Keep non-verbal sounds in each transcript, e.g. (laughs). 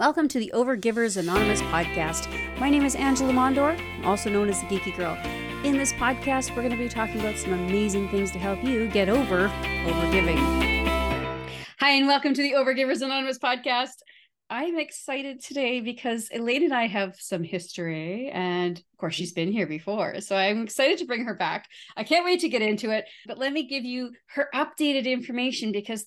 Welcome to the Overgivers Anonymous podcast. My name is Angela Mondor, also known as the Geeky Girl. In this podcast, we're going to be talking about some amazing things to help you get over overgiving. Hi, and welcome to the Overgivers Anonymous podcast. I'm excited today because Elaine and I have some history, and of course, she's been here before. So I'm excited to bring her back. I can't wait to get into it. But let me give you her updated information because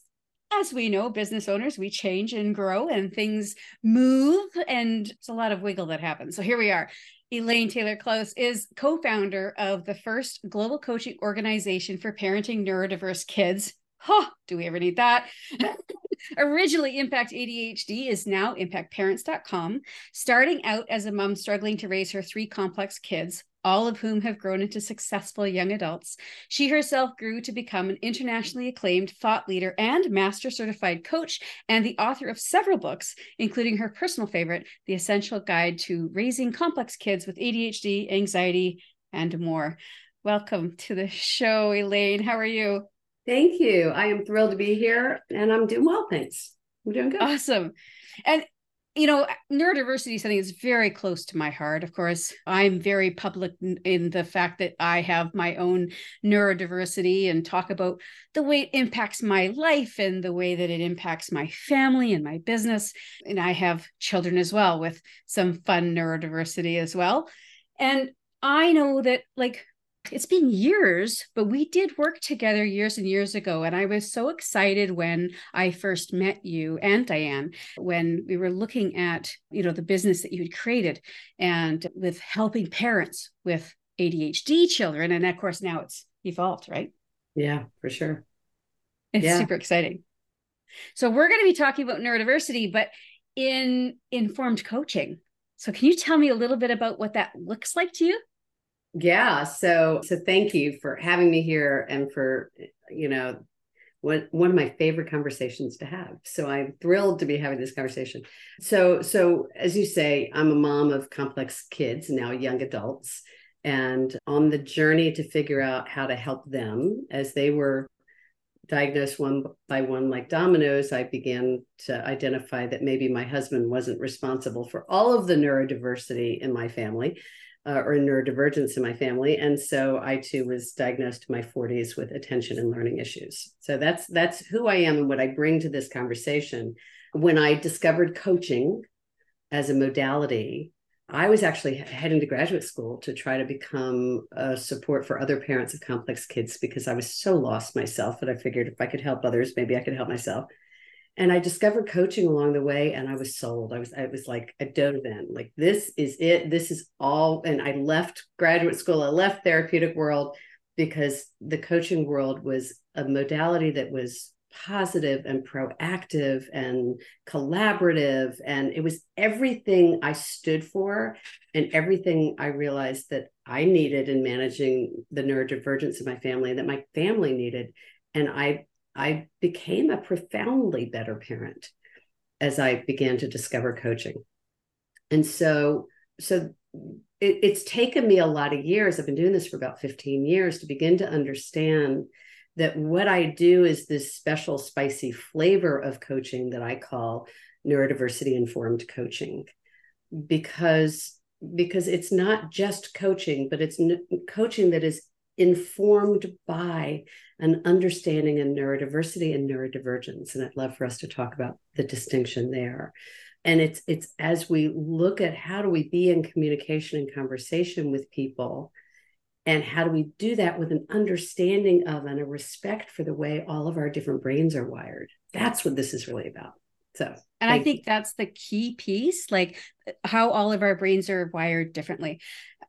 as we know, business owners, we change and grow and things move, and it's a lot of wiggle that happens. So here we are. Elaine Taylor Klaus is co founder of the first global coaching organization for parenting neurodiverse kids. Huh, do we ever need that? (laughs) Originally, Impact ADHD is now impactparents.com. Starting out as a mom struggling to raise her three complex kids, all of whom have grown into successful young adults. She herself grew to become an internationally acclaimed thought leader and master certified coach, and the author of several books, including her personal favorite, The Essential Guide to Raising Complex Kids with ADHD, Anxiety, and More. Welcome to the show, Elaine. How are you? Thank you. I am thrilled to be here and I'm doing well, thanks. I'm doing good. Awesome. And you know, neurodiversity is something that's very close to my heart. Of course, I'm very public in the fact that I have my own neurodiversity and talk about the way it impacts my life and the way that it impacts my family and my business. And I have children as well with some fun neurodiversity as well. And I know that, like, it's been years, but we did work together years and years ago. And I was so excited when I first met you and Diane, when we were looking at, you know, the business that you had created and with helping parents with ADHD children. And of course, now it's evolved, right? Yeah, for sure. It's yeah. super exciting. So we're going to be talking about neurodiversity, but in informed coaching. So can you tell me a little bit about what that looks like to you? Yeah. So so thank you for having me here and for you know one one of my favorite conversations to have. So I'm thrilled to be having this conversation. So so as you say, I'm a mom of complex kids, now young adults, and on the journey to figure out how to help them as they were diagnosed one by one like dominoes, I began to identify that maybe my husband wasn't responsible for all of the neurodiversity in my family uh, or neurodivergence in my family, and so I too was diagnosed in my 40s with attention and learning issues. So that's that's who I am and what I bring to this conversation. When I discovered coaching as a modality, I was actually heading to graduate school to try to become a support for other parents of complex kids because I was so lost myself that I figured if I could help others, maybe I could help myself and I discovered coaching along the way and I was sold. I was I was like I dove in. Like this is it. This is all and I left graduate school. I left therapeutic world because the coaching world was a modality that was positive and proactive and collaborative and it was everything I stood for and everything I realized that I needed in managing the neurodivergence of my family that my family needed and I I became a profoundly better parent as I began to discover coaching. And so, so it, it's taken me a lot of years. I've been doing this for about 15 years to begin to understand that what I do is this special spicy flavor of coaching that I call neurodiversity informed coaching because because it's not just coaching but it's n- coaching that is informed by an understanding of neurodiversity and neurodivergence and i'd love for us to talk about the distinction there. And it's it's as we look at how do we be in communication and conversation with people and how do we do that with an understanding of and a respect for the way all of our different brains are wired? That's what this is really about. So and i think that's the key piece like how all of our brains are wired differently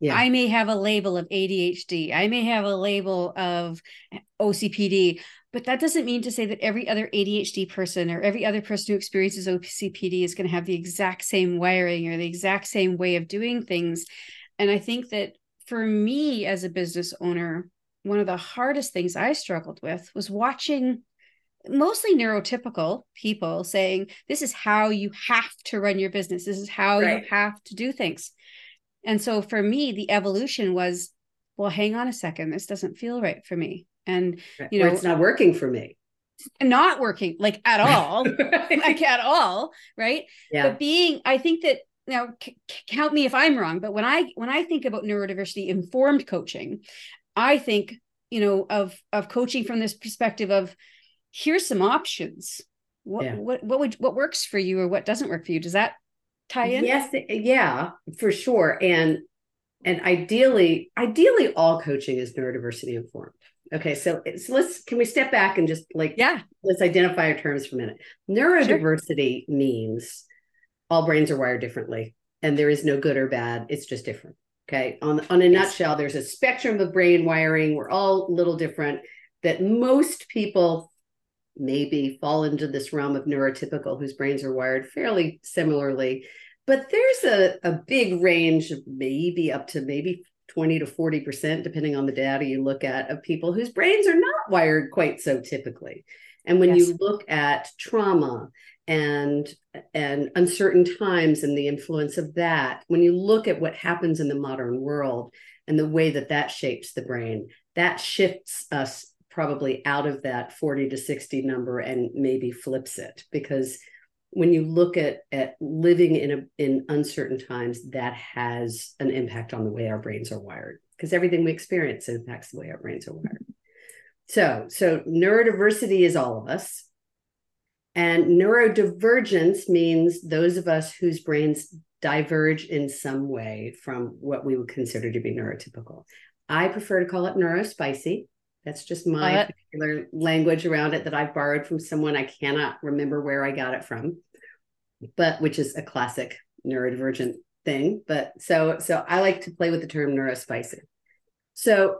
yeah. I may have a label of ADHD. I may have a label of OCPD, but that doesn't mean to say that every other ADHD person or every other person who experiences OCPD is going to have the exact same wiring or the exact same way of doing things. And I think that for me as a business owner, one of the hardest things I struggled with was watching mostly neurotypical people saying, This is how you have to run your business. This is how right. you have to do things. And so for me, the evolution was, well, hang on a second, this doesn't feel right for me. And you know, or it's not working for me. not working like at all, (laughs) like at all, right? Yeah. But being, I think that now c- count me if I'm wrong, but when I when I think about neurodiversity informed coaching, I think you know of of coaching from this perspective of here's some options. What Yeah. what what would what works for you or what doesn't work for you? Does that tie in? Yes, eh, yeah, for sure. And and ideally, ideally all coaching is neurodiversity informed. Okay, so, eh, so let's can we step back and just like Yeah. let's identify our terms for a minute. Neurodiversity means all brains are wired differently and there is no good or bad, it's just different. Okay. On on a Yes. nutshell, there's a spectrum of brain wiring. We're all a little different that most people maybe fall into this realm of neurotypical whose brains are wired fairly similarly but there's a, a big range of maybe up to maybe 20 to 40 percent depending on the data you look at of people whose brains are not wired quite so typically and when Yes. you look at trauma and and uncertain times and the influence of that when you look at what happens in the modern world and the way that that shapes the brain that shifts us probably out of that 40 to 60 number and maybe flips it. Because when you look at at living in a in uncertain times that has an impact on the way our brains are wired because everything we experience impacts the way our brains are wired. So so neurodiversity is all of us. And neurodivergence means those of us whose brains diverge in some way from what we would consider to be neurotypical. I prefer to call it neurospicy that's just my particular language around it that I've borrowed from someone I cannot remember where I got it from, but which is a classic neurodivergent thing. But so so I like to play with the term neurospicy. So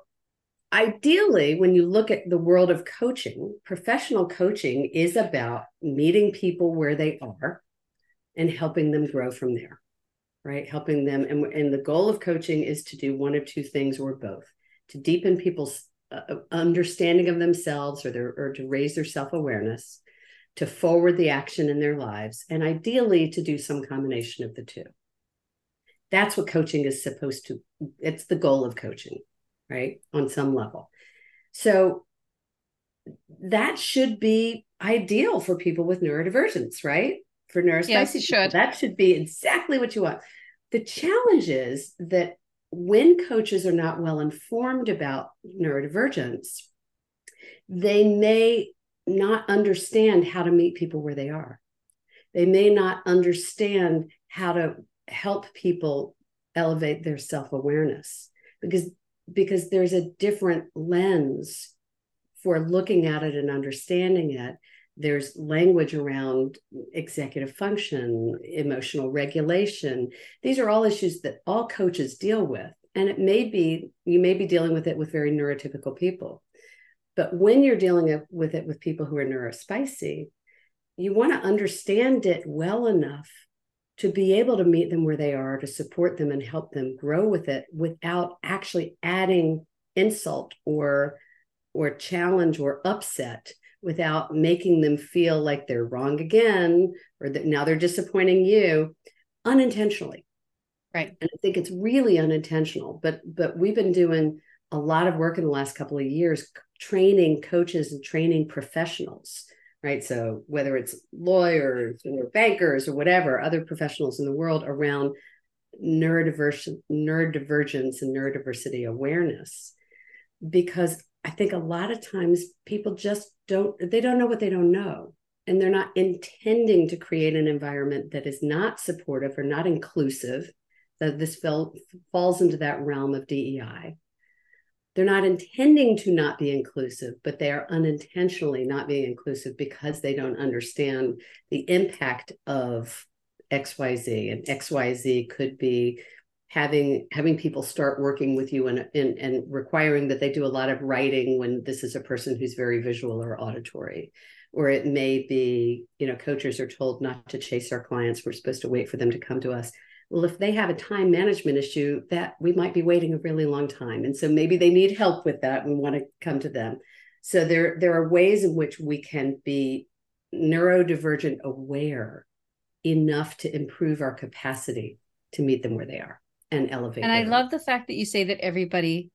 ideally, when you look at the world of coaching, professional coaching is about meeting people where they are and helping them grow from there. Right. Helping them. And, and the goal of coaching is to do one of two things or both to deepen people's uh, understanding of themselves or their or to raise their self-awareness to forward the action in their lives and ideally to do some combination of the two. That's what coaching is supposed to it's the goal of coaching right on some level. So that should be ideal for people with neurodivergence right? For neurospicy Yes, should. that should be exactly what you want. The challenge is that when coaches are not well informed about neurodivergence, they may not understand how to meet people where they are. They may not understand how to help people elevate their self-awareness because because there's a different lens for looking at it and understanding it there's language around executive function, emotional regulation. These are all issues that all coaches deal with. And it may be, you may be dealing with it with very neurotypical people. But when you're dealing with it with people who are neurospicy, you want to understand it well enough to be able to meet them where they are, to support them and help them grow with it without actually adding insult or or challenge or upset without making them feel like they're wrong again or that now they're disappointing you unintentionally. Right. and i think it's really unintentional but but we've been doing a lot of work in the last couple of years training coaches and training professionals right? So whether it's lawyers or bankers or whatever other professionals in the world around neurodiversion neurodivergence and neurodiversity awareness. Because I think a lot of times people just don't, they don't know what they don't know. And they're not intending to create an environment that is not supportive or not inclusive. That this fell, falls into that realm of DEI. They're not intending to not be inclusive, but they are unintentionally not being inclusive because they don't understand the impact of XYZ. And XYZ could be having having people start working with you and, and and requiring that they do a lot of writing when this is a person who's very visual or auditory. Or it may be you know coaches are told not to chase our clients. We're supposed to wait for them to come to us. Well if they have a time management issue that we might be waiting a really long time. And so maybe they need help with that and want to come to them. So there there are ways in which we can be neurodivergent aware enough to improve our capacity to meet them where they are and elevate And I love the fact that you say that everybody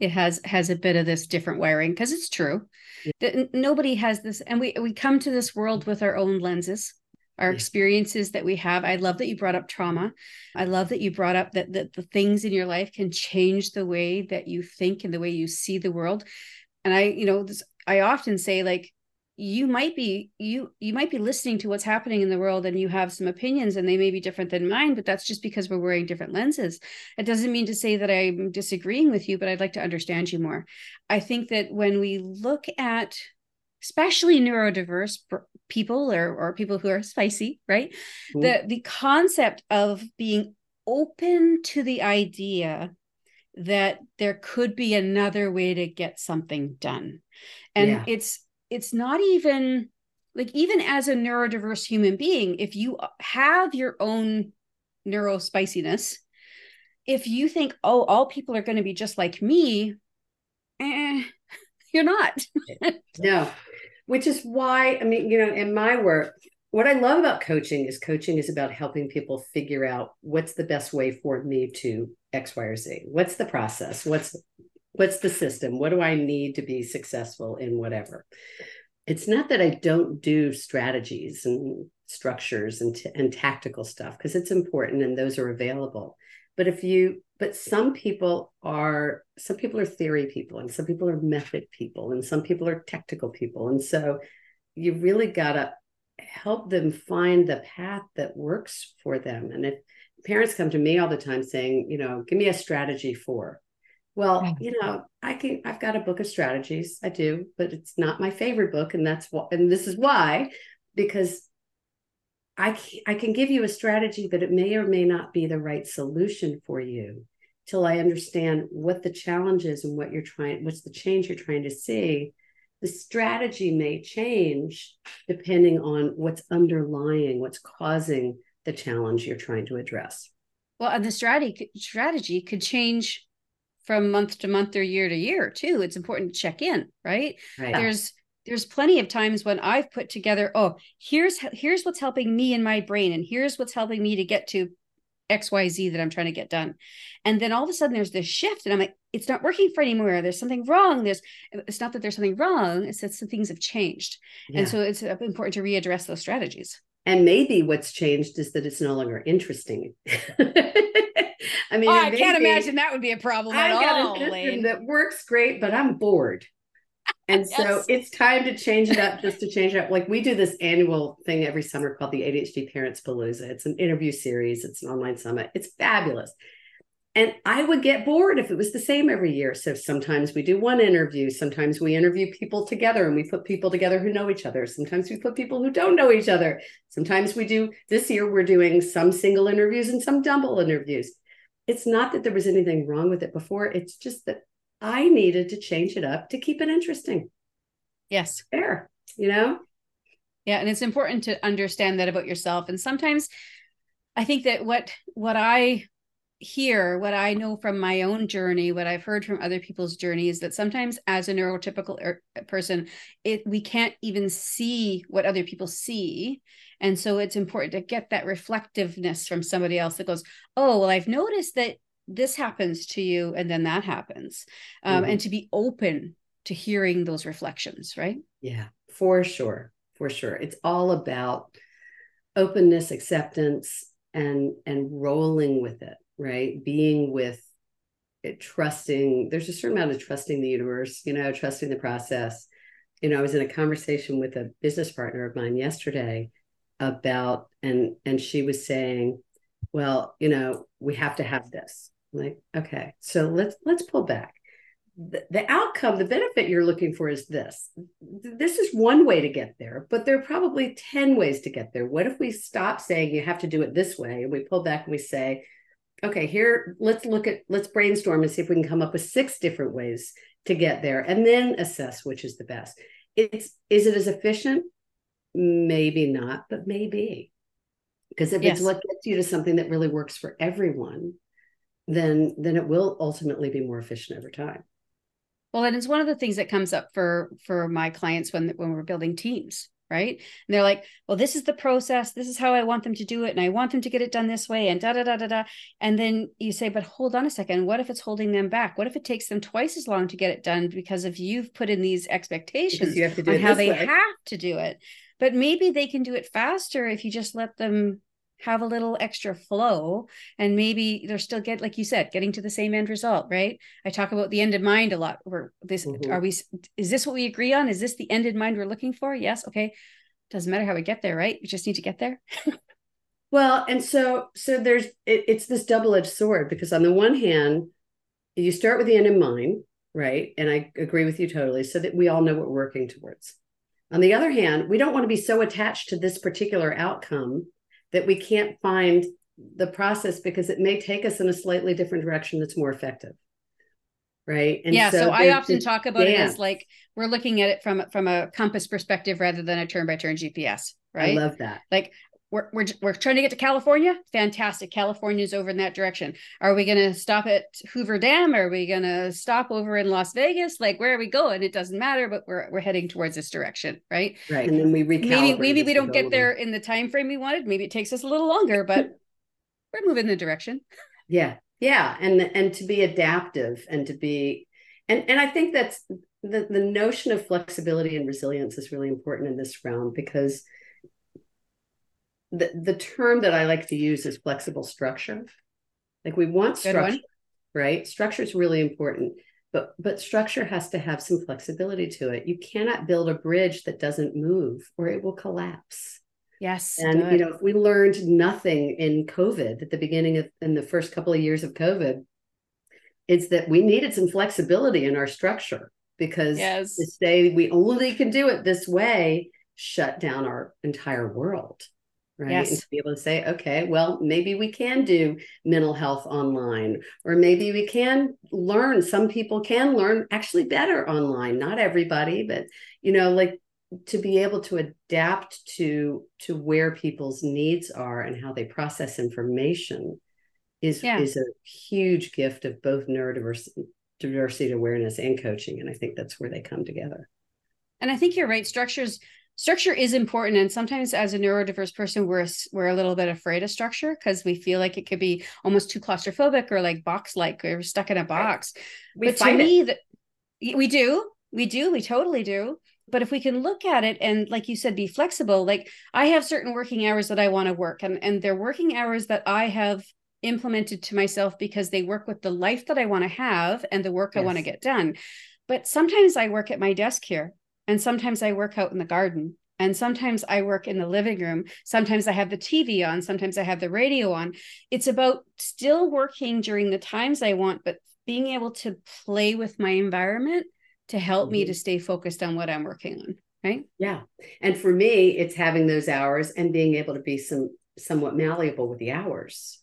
it has has a bit of this different wiring because it's true. Yeah. that nobody has this and we we come to this world with our own lenses our experiences that we have. I love that you brought up trauma. I love that you brought up that, that the things in your life can change the way that you think and the way you see the world. And i you know this, i often say like you might be you you might be listening to what's happening in the world and you have some opinions and they may be different than mine but that's just because we're wearing different lenses it doesn't mean to say that i'm disagreeing with you but i'd like to understand you more i think that when we look at especially neurodiverse people or or people who are spicy right mm-hmm. the the concept of being open to the idea that there could be another way to get something done and yeah. it's it's not even like even as a neurodiverse human being if you have your own neurospiciness if you think oh all people are going to be just like me eh, (laughs) you're not. (laughs) No. Which is why i mean you know in my work what i love about coaching is coaching is about helping people figure out what's the best way for me to x y or z. What's the process? What's what's the system? What do i need to be successful in whatever? It's not that i don't do strategies and structures and, t- and tactical stuff because it's important and those are available. But if you but some people are some people are theory people and some people are method people and some people are technical people. And so you really got to help them find the path that works for them. And if parents come to me all the time saying you know give me a strategy for well, mm. you know, I can I've got a book of strategies. I do, but it's not my favorite book and that's what and this is why because I can, I can give you a strategy but it may or may not be the right solution for you till I understand what the challenge is and what you're trying what's the change you're trying to see. The strategy may change depending on what's underlying, what's causing the challenge you're trying to address. Well, and the strategy strategy could change from month to month or year to year too. It's important to check in right, right. there's there's plenty of times when i've put together oh here's here's what's helping me in my brain and here's what's helping me to get to xyz that i'm trying to get done. And then all of a sudden there's this shift and i'm like it's not working for anymore. There's something wrong. There's it's not that there's something wrong. It's that some things have changed. Yeah. and so it's important to readdress those strategies and maybe what's changed is that it's no longer interesting (laughs) I mean, oh, I can't imagine that would be a problem I at got all. A system that works great, but I'm bored. And yes. so it's time to change it up just to change it up. Like we do this annual thing every summer called the ADHD Parents Palooza. It's an interview series, it's an online summit. It's fabulous. And I would get bored if it was the same every year. So sometimes we do one interview. Sometimes we interview people together and we put people together who know each other. Sometimes we put people who don't know each other. Sometimes we do, this year, we're doing some single interviews and some double interviews it's not that there was anything wrong with it before. It's just that I needed to change it up to keep it interesting. Yes. Fair, you know? Yeah. And it's important to understand that about yourself. And sometimes I think that what what I hear, what I know from my own journey, what I've heard from other people's journeys, that sometimes as a neurotypical er- person, it we can't even see what other people see. And so it's important to get that reflectiveness from somebody else that goes, oh, well, I've noticed that this happens to you and then that happens. Um, mm-hmm. And to be open to hearing those reflections, right? Yeah, for sure. For sure. It's all about openness, acceptance, and and rolling with it, right? Being with it, trusting, there's a certain amount of trusting the universe, you know, trusting the process. You know, I was in a conversation with a business partner of mine yesterday about and and she was saying well you know we have to have this I'm like okay so let's let's pull back the, the outcome the benefit you're looking for is this this is one way to get there but there are probably 10 ways to get there what if we stop saying you have to do it this way and we pull back and we say okay here let's look at let's brainstorm and see if we can come up with six different ways to get there and then assess which is the best it's is it as efficient maybe not, but maybe. Because if yes. it's what gets you to something that really works for everyone, then then it will ultimately be more efficient over time. Well, and it's one of the things that comes up for for my clients when when we're building teams, right? And they're like, well, this is the process. This is how I want them to do it. And I want them to get it done this way and da da da da da. And then you say, but hold on a second. What if it's holding them back? What if it takes them twice as long to get it done because if you've put in these expectations you have to do on how they way. have to do it? But maybe they can do it faster if you just let them have a little extra flow and maybe they're still get like you said getting to the same end result right? I talk about the end in mind a lot. Where this Mhm. are we is this what we agree on? Is this the end in mind we're looking for? Yes okay. Doesn't matter how we get there right? We just need to get there. (laughs) Well, and so so there's it, it's this double-edged sword because on the one hand, you start with the end in mind, right? And I agree with you totally, so that we all know what we're working towards. On the other hand, we don't want to be so attached to this particular outcome that we can't find the process because it may take us in a slightly different direction that's more effective. Right. And yeah so, i often talk about it as like we're looking at it from from a compass perspective rather than a turn by turn gps right I love that. like we're, we're, we're trying to get to California. Fantastic. California's over in that direction. Are we going to stop at Hoover Dam? Are we going to stop over in Las Vegas? Like, where are we going? It doesn't matter, but we're, we're heading towards this direction, right? Right. And then we recalibrate. Maybe, maybe we don't get there in the time frame we wanted. Maybe it takes us a little longer, but (laughs) we're moving in the direction. Yeah. Yeah. And and to be adaptive and to be and and I think that's the, the notion of flexibility and resilience is really important in this realm because the the term that I like to use is flexible structure. Like we want Good one. structure, right? Structure is really important, but but structure has to have some flexibility to it. You cannot build a bridge that doesn't move or it will collapse. Yes. And good. you know, if we learned nothing in COVID at the beginning of in the first couple of years of COVID, it's that we needed some flexibility in our structure because yes. to say we only can do it this way shut down our entire world. Right. Yes. And to be able to say, okay, well, maybe we can do mental health online, or maybe we can learn. Some people can learn actually better online. Not everybody, but you know, like to be able to adapt to to where people's needs are and how they process information is Yeah. is a huge gift of both neurodiversity diversity awareness and coaching and i think that's where they come together and I think you're right. Structures structure is important, and sometimes as a neurodiverse person, we're we're a little bit afraid of structure because we feel like it could be almost too claustrophobic or like box like or stuck in a box. we but to me, that we do, we do, we totally do. But if we can look at it and, like you said, be flexible. Like I have certain working hours that I want to work, and and they're working hours that I have implemented to myself because they work with the life that I want to have and the work I want to get done. But sometimes I work at my desk here, and sometimes I work out in the garden. And sometimes I work in the living room. Sometimes I have the TV on. Sometimes I have the radio on. It's about still working during the times I want, but being able to play with my environment to help me Mhm. to stay focused on what I'm working on. Right. yeah and for me it's having those hours and being able to be some somewhat malleable with the hours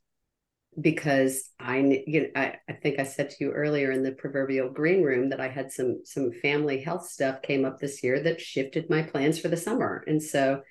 because i you know I, I think i said to you earlier in the proverbial green room that i had some some family health stuff came up this year that shifted my plans for the summer. And so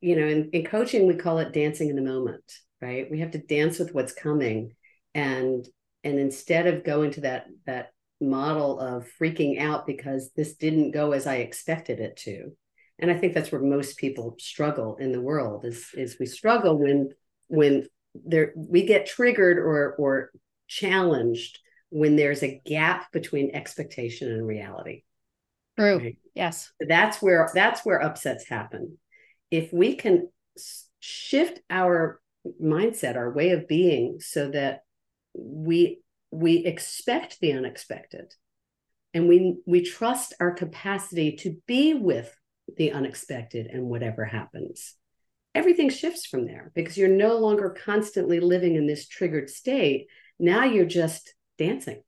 you know in, in coaching we call it dancing in the moment right? We have to dance with what's coming. And and instead of going to that that model of freaking out because this didn't go as i expected it to. And i think that's where most people struggle in the world is is we struggle when when there we get triggered or or challenged when there's a gap between expectation and reality True. Right. Yes. that's where that's where upsets happen if we can shift our mindset our way of being so that we we expect the unexpected and we we trust our capacity to be with the unexpected and whatever happens everything shifts from there because you're no longer constantly living in this triggered state now you're just dancing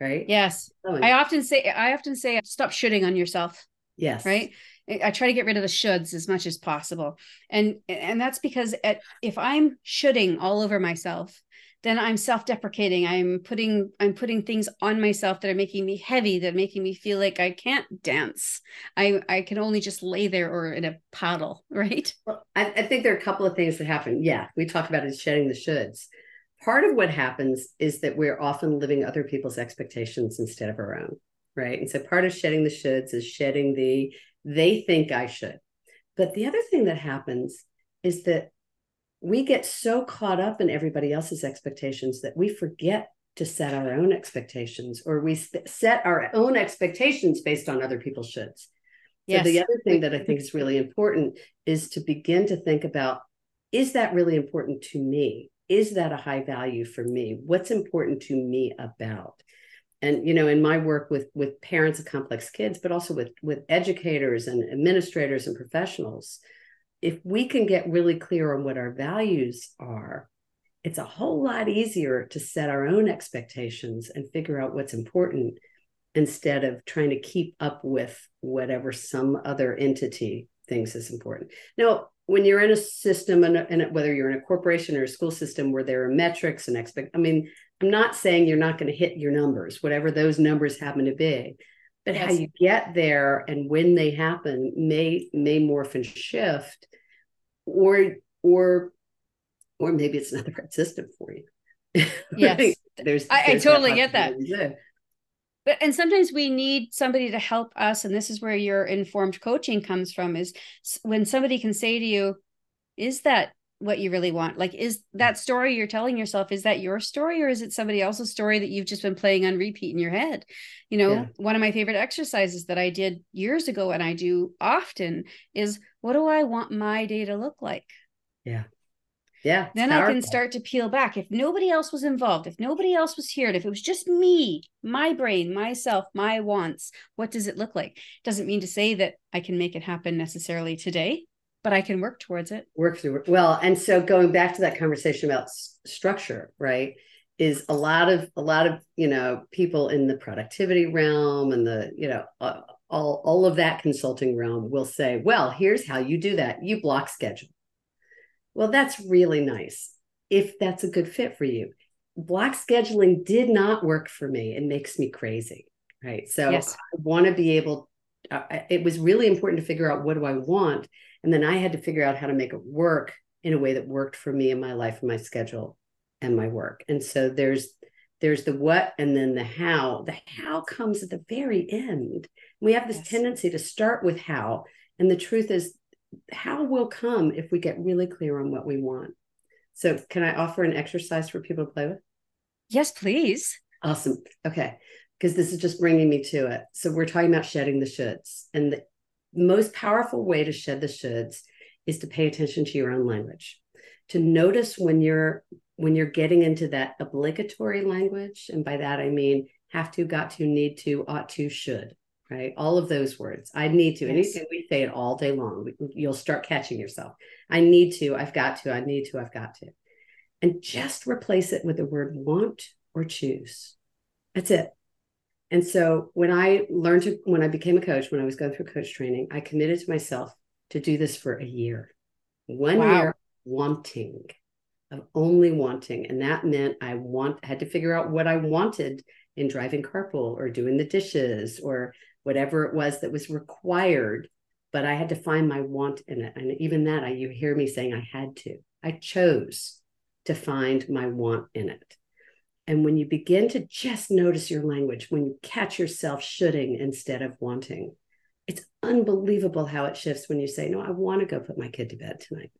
right Yes. I often say, I often say, stop shoulding on yourself. yes right I I try to get rid of the shoulds as much as possible. And and that's because at, if I'm shoulding all over myself, then I'm self-deprecating. I'm putting I'm putting things on myself that are making me heavy, that are making me feel like I can't dance. I I can only just lay there or in a paddle, (laughs) right? Well, I, I think there are a couple of things that happen. Yeah, we talk about it shedding the shoulds. Part of what happens is that we're often living other people's expectations instead of our own, right? And so part of shedding the shoulds is shedding the they think I should. But the other thing that happens is that we get so caught up in everybody else's expectations that we forget to set our own expectations or we set our own expectations based on other people's shoulds. Yes. So the other thing that I think is really important is to begin to think about is that really important to me? Is that a high value for me? What's important to me about? And you know, in my work with with parents of complex kids, but also with with educators and administrators and professionals, if we can get really clear on what our values are, it's a whole lot easier to set our own expectations and figure out what's important instead of trying to keep up with whatever some other entity thinks is important. Now, when you're in a system and, and whether you're in a corporation or a school system where there are metrics and expect, I mean, I'm not saying you're not going to hit your numbers, whatever those numbers happen to be, but yes. how you get there and when they happen may may morph and shift, or or or maybe it's not the right system for you. (laughs) Yes, there's, I, there's I totally get that. But and sometimes we need somebody to help us, and this is where your informed coaching comes from. Is when somebody can say to you, "Is that what you really want? Like, is that story you're telling yourself is that your story, or is it somebody else's story that you've just been playing on repeat in your head?" You know, yeah. one of my favorite exercises that I did years ago and I do often is, "What do I want my day to look like?" Yeah yeah. Then I can start to peel back. If nobody else was involved, if nobody else was here, and if it was just me, my brain, myself, my wants, what does it look like? Doesn't mean to say that I can make it happen necessarily today, but I can work towards it. Work through it. Well, and so going back to that conversation about s- structure, right? Is a lot of a lot of you know people in the productivity realm and the you know uh, all all of that consulting realm will say, well, here's how you do that. You block schedule well, that's really nice if that's a good fit for you. Block scheduling did not work for me. It makes me crazy. Right. So yes. I want to be able, uh, it was really important to figure out what do I want. And then I had to figure out how to make it work in a way that worked for me and my life and my schedule and my work. And so there's, there's the what and then the how. The how comes at the very end. We have this yes. tendency to start with how. And the truth is, how will come if we get really clear on what we want. So, can I offer an exercise for people to play with? Yes, please. Awesome. Okay. Because this is just bringing me to it. So, we're talking about shedding the shoulds. And the most powerful way to shed the shoulds is to pay attention to your own language, to notice when you're when you're getting into that obligatory language and by that i mean have to got to need to ought to should right? All of those words. I need to. Yes. Anything we say it all day long, you'll start catching yourself. I need to, I've got to, I need to, I've got to. And just replace it with the word want or choose. That's it. And so when I learned to, when I became a coach, when I was going through coach training, I committed to myself to do this for a year. One wow. year wanting, of only wanting. And that meant I want had to figure out what I wanted in driving carpool or doing the dishes or whatever it was that was required but i had to find my want in it and even that I, you hear me saying i had to i chose to find my want in it and when you begin to just notice your language when you catch yourself shoulding instead of wanting it's unbelievable how it shifts when you say no i want to go put my kid to bed tonight.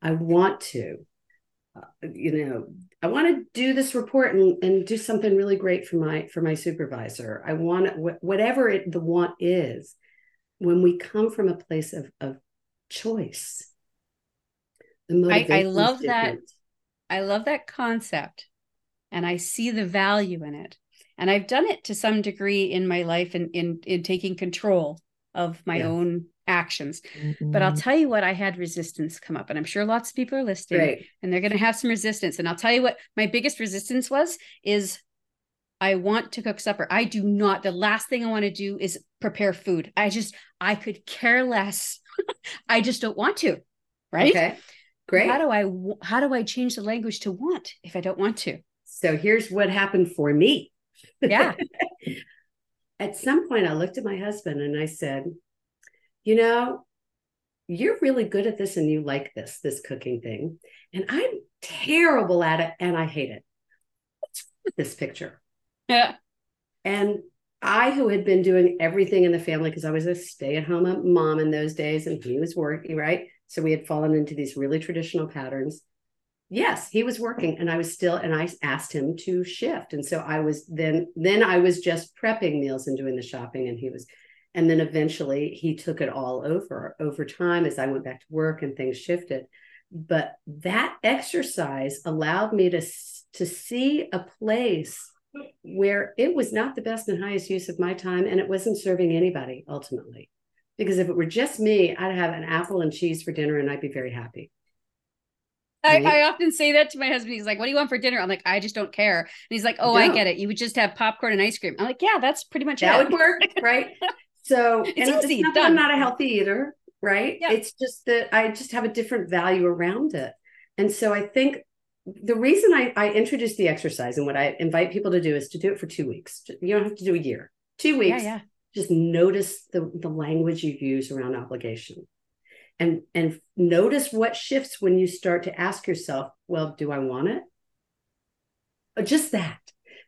I want to uh, you know i want to do this report and, and do something really great for my for my supervisor. I want wh- whatever it, the want is. When we come from a place of of choice The I, I love that i love that concept and i see the value in it and i've done it to some degree in my life in in, in taking control of my yeah. own actions. Mm-hmm. But I'll mm-hmm. tell you what, I had resistance come up, and I'm sure lots of people are listening right. and they're going to have some resistance. And I'll tell you what my biggest resistance was is I want to cook supper. I do not. The last thing I want to do is prepare food. I just, I could care less. (laughs) I just don't want to. Right. Okay. Great. How do I, how do I change the language to want if I don't want to? So here's what happened for me. Yeah. (laughs) At some point, I looked at my husband and I said, you know, you're really good at this and you like this, this cooking thing. And I'm terrible at it and I hate it. What's this picture? (laughs) Yeah. And I, who had been doing everything in the family because I was a stay at home mom in those days and he was working, right? So we had fallen into these really traditional patterns. Yes, he was working and I was still, and I asked him to shift. And so I was then, then I was just prepping meals and doing the shopping and he was, and then eventually he took it all over over time as I went back to work and things shifted. But that exercise allowed me to, to see a place where it was not the best and highest use of my time and it wasn't serving anybody ultimately. Because if it were just me, I'd have an apple and cheese for dinner and I'd be very happy. I, I, often say that to my husband. He's like, What do you want for dinner? I'm like, I just don't care. And he's like, Oh, I get it. You would just have popcorn and ice cream. I'm like, Yeah, that's pretty much that it. would work. (laughs) Right. So it's and easy. It's not I'm not a healthy eater, right? Yeah. It's just that I just have a different value around it. And so I think the reason I, I introduce the exercise and what I invite people to do is to do it for two weeks. You don't have to do a year, two weeks. Yeah, yeah. Just notice the, the language you use around obligation and, and notice what shifts when you start to ask yourself, well, do I want it? Or just that,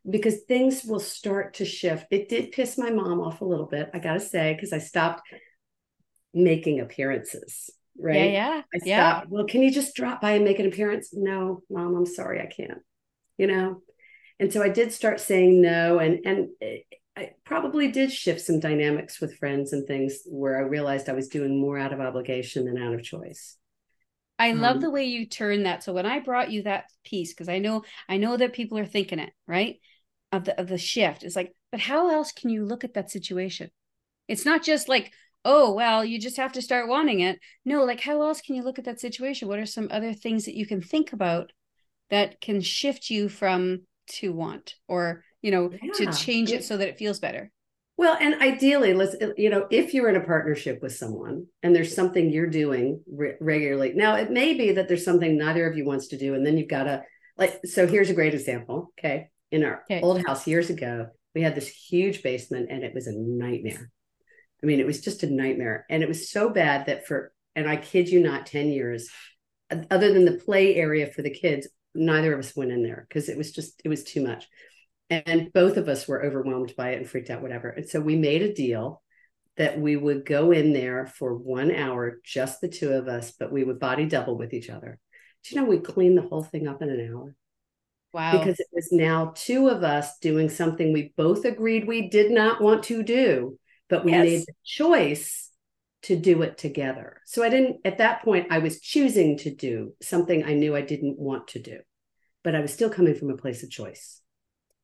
because things will start to shift. It did piss my mom off a little bit, I got to say, because I stopped making appearances right? Yeah, yeah. I yeah. stopped. Well, can you just drop by and make an appearance? No, mom, I'm sorry, I can't. You know, and so I did start saying no, and and eh, I probably did shift some dynamics with friends and things where I realized I was doing more out of obligation than out of choice. I love um, the way you turn that. So when I brought you that piece, because I know I know that people are thinking it right of the of the shift. It's like, but how else can you look at that situation? It's not just like, oh well you just have to start wanting it no like how else can you look at that situation what are some other things that you can think about that can shift you from to want or you know yeah. to change it so that it feels better well and ideally let's you know if you're in a partnership with someone and there's something you're doing re- regularly now it may be that there's something neither of you wants to do and then you've got to like so here's a great example okay in our okay. old house years ago we had this huge basement and it was a nightmare I mean, it was just a nightmare. And it was so bad that for, and I kid you not, 10 years, other than the play area for the kids, neither of us went in there because it was just, it was too much. And both of us were overwhelmed by it and freaked out, whatever. And so we made a deal that we would go in there for one hour, just the two of us, but we would body double with each other. Do you know we cleaned the whole thing up in an hour? Wow. Because it was now two of us doing something we both agreed we did not want to do but we yes. made the choice to do it together. So I didn't, at that point, I was choosing to do something I knew I didn't want to do, but I was still coming from a place of choice.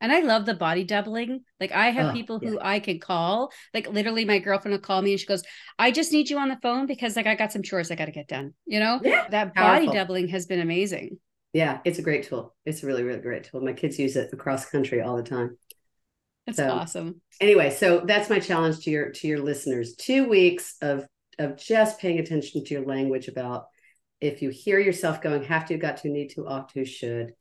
And I love the body doubling. Like I have oh, people who yeah. I can call. Like literally, my girlfriend will call me and she goes, "I just need you on the phone because like I got some chores I got to get done." You know, yeah, that powerful. body doubling has been amazing. Yeah, it's a great tool. It's a really, really great tool. My kids use it across country all the time. That's so, awesome. Anyway, so that's my challenge to your to your listeners. Two weeks of of just paying attention to your language about if you hear yourself going have to, got to, need to, ought to, should,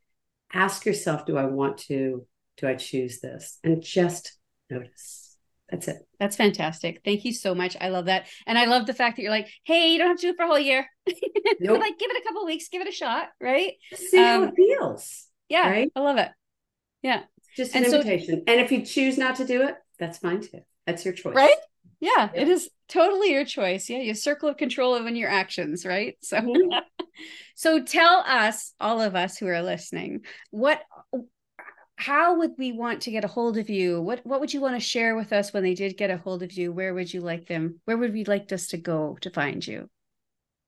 ask yourself, do I want to? Do I choose this? And just notice. That's it. That's fantastic. Thank you so much. I love that. And I love the fact that you're like, hey, you don't have to do it for a whole year. (laughs) Nope. like, give it a couple weeks, give it a shot, right? see um, how it feels. Yeah. Right? I love it. Yeah. Just an and invitation. So, and if you choose not to do it, that's fine too. That's your choice. Right? Yeah, yeah. it is totally your choice. Yeah, Your circle of control over your actions, right? So mm-hmm. (laughs) so tell us, all of us who are listening, what how would we want to get a hold of you? What what would you want to share with us when they did get a hold of you? Where would you like them? Where would we like us to go to find you?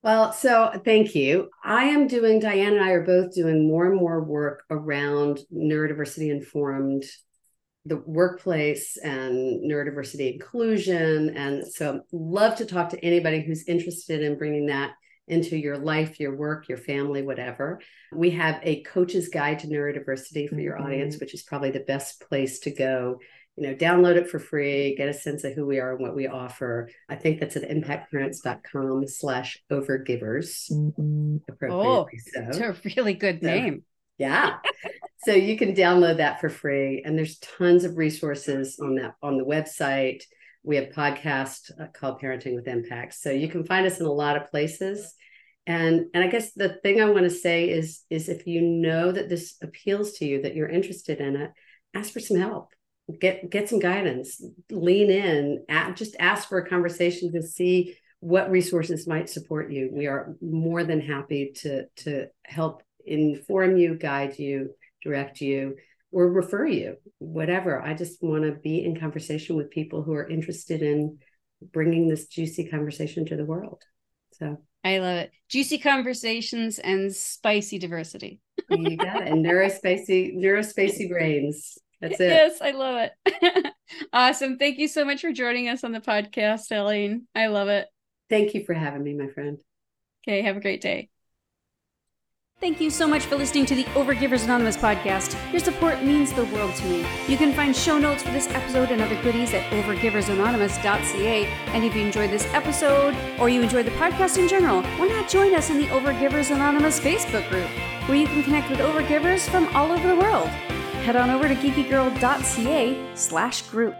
Well, so thank you. I am doing, Diane and I are both doing more and more work around neurodiversity informed the workplace and neurodiversity inclusion. And so love to talk to anybody who's interested in bringing that into your life, your work, your family, whatever. We have a coach's guide to neurodiversity for your mm-hmm. audience, which is probably the best place to go you know, download it for free, get a sense of who we are and what we offer. I think that's at impactparents.com slash overgivers. Mm-hmm. Oh, so. it's a really good name. yeah. so you can download that for free. And there's tons of resources on that on the website. We have podcast uh, called Parenting with Impact. So you can find us in a lot of places. And and I guess the thing I want to say is is if you know that this appeals to you, that you're interested in it, ask for some help get get some guidance lean in at, just ask for a conversation to see what resources might support you we are more than happy to to help inform you guide you direct you or refer you whatever i just want to be in conversation with people who are interested in bringing this juicy conversation to the world so I love it. Juicy conversations and spicy diversity. you got it. And neurospicy, neurospicy brains. That's it. Yes, I love it. (laughs) awesome. Thank you so much for joining us on the podcast, Eileen. I love it. Thank you for having me, my friend. Okay, have a great day. Thank you so much for listening to the Overgivers Anonymous podcast. Your support means the world to me. You can find show notes for this episode and other goodies at overgiversanonymous.ca. And if you enjoyed this episode or you enjoyed the podcast in general, why not join us in the Overgivers Anonymous Facebook group, where you can connect with overgivers from all over the world. Head on over to geekygirl.ca slash group.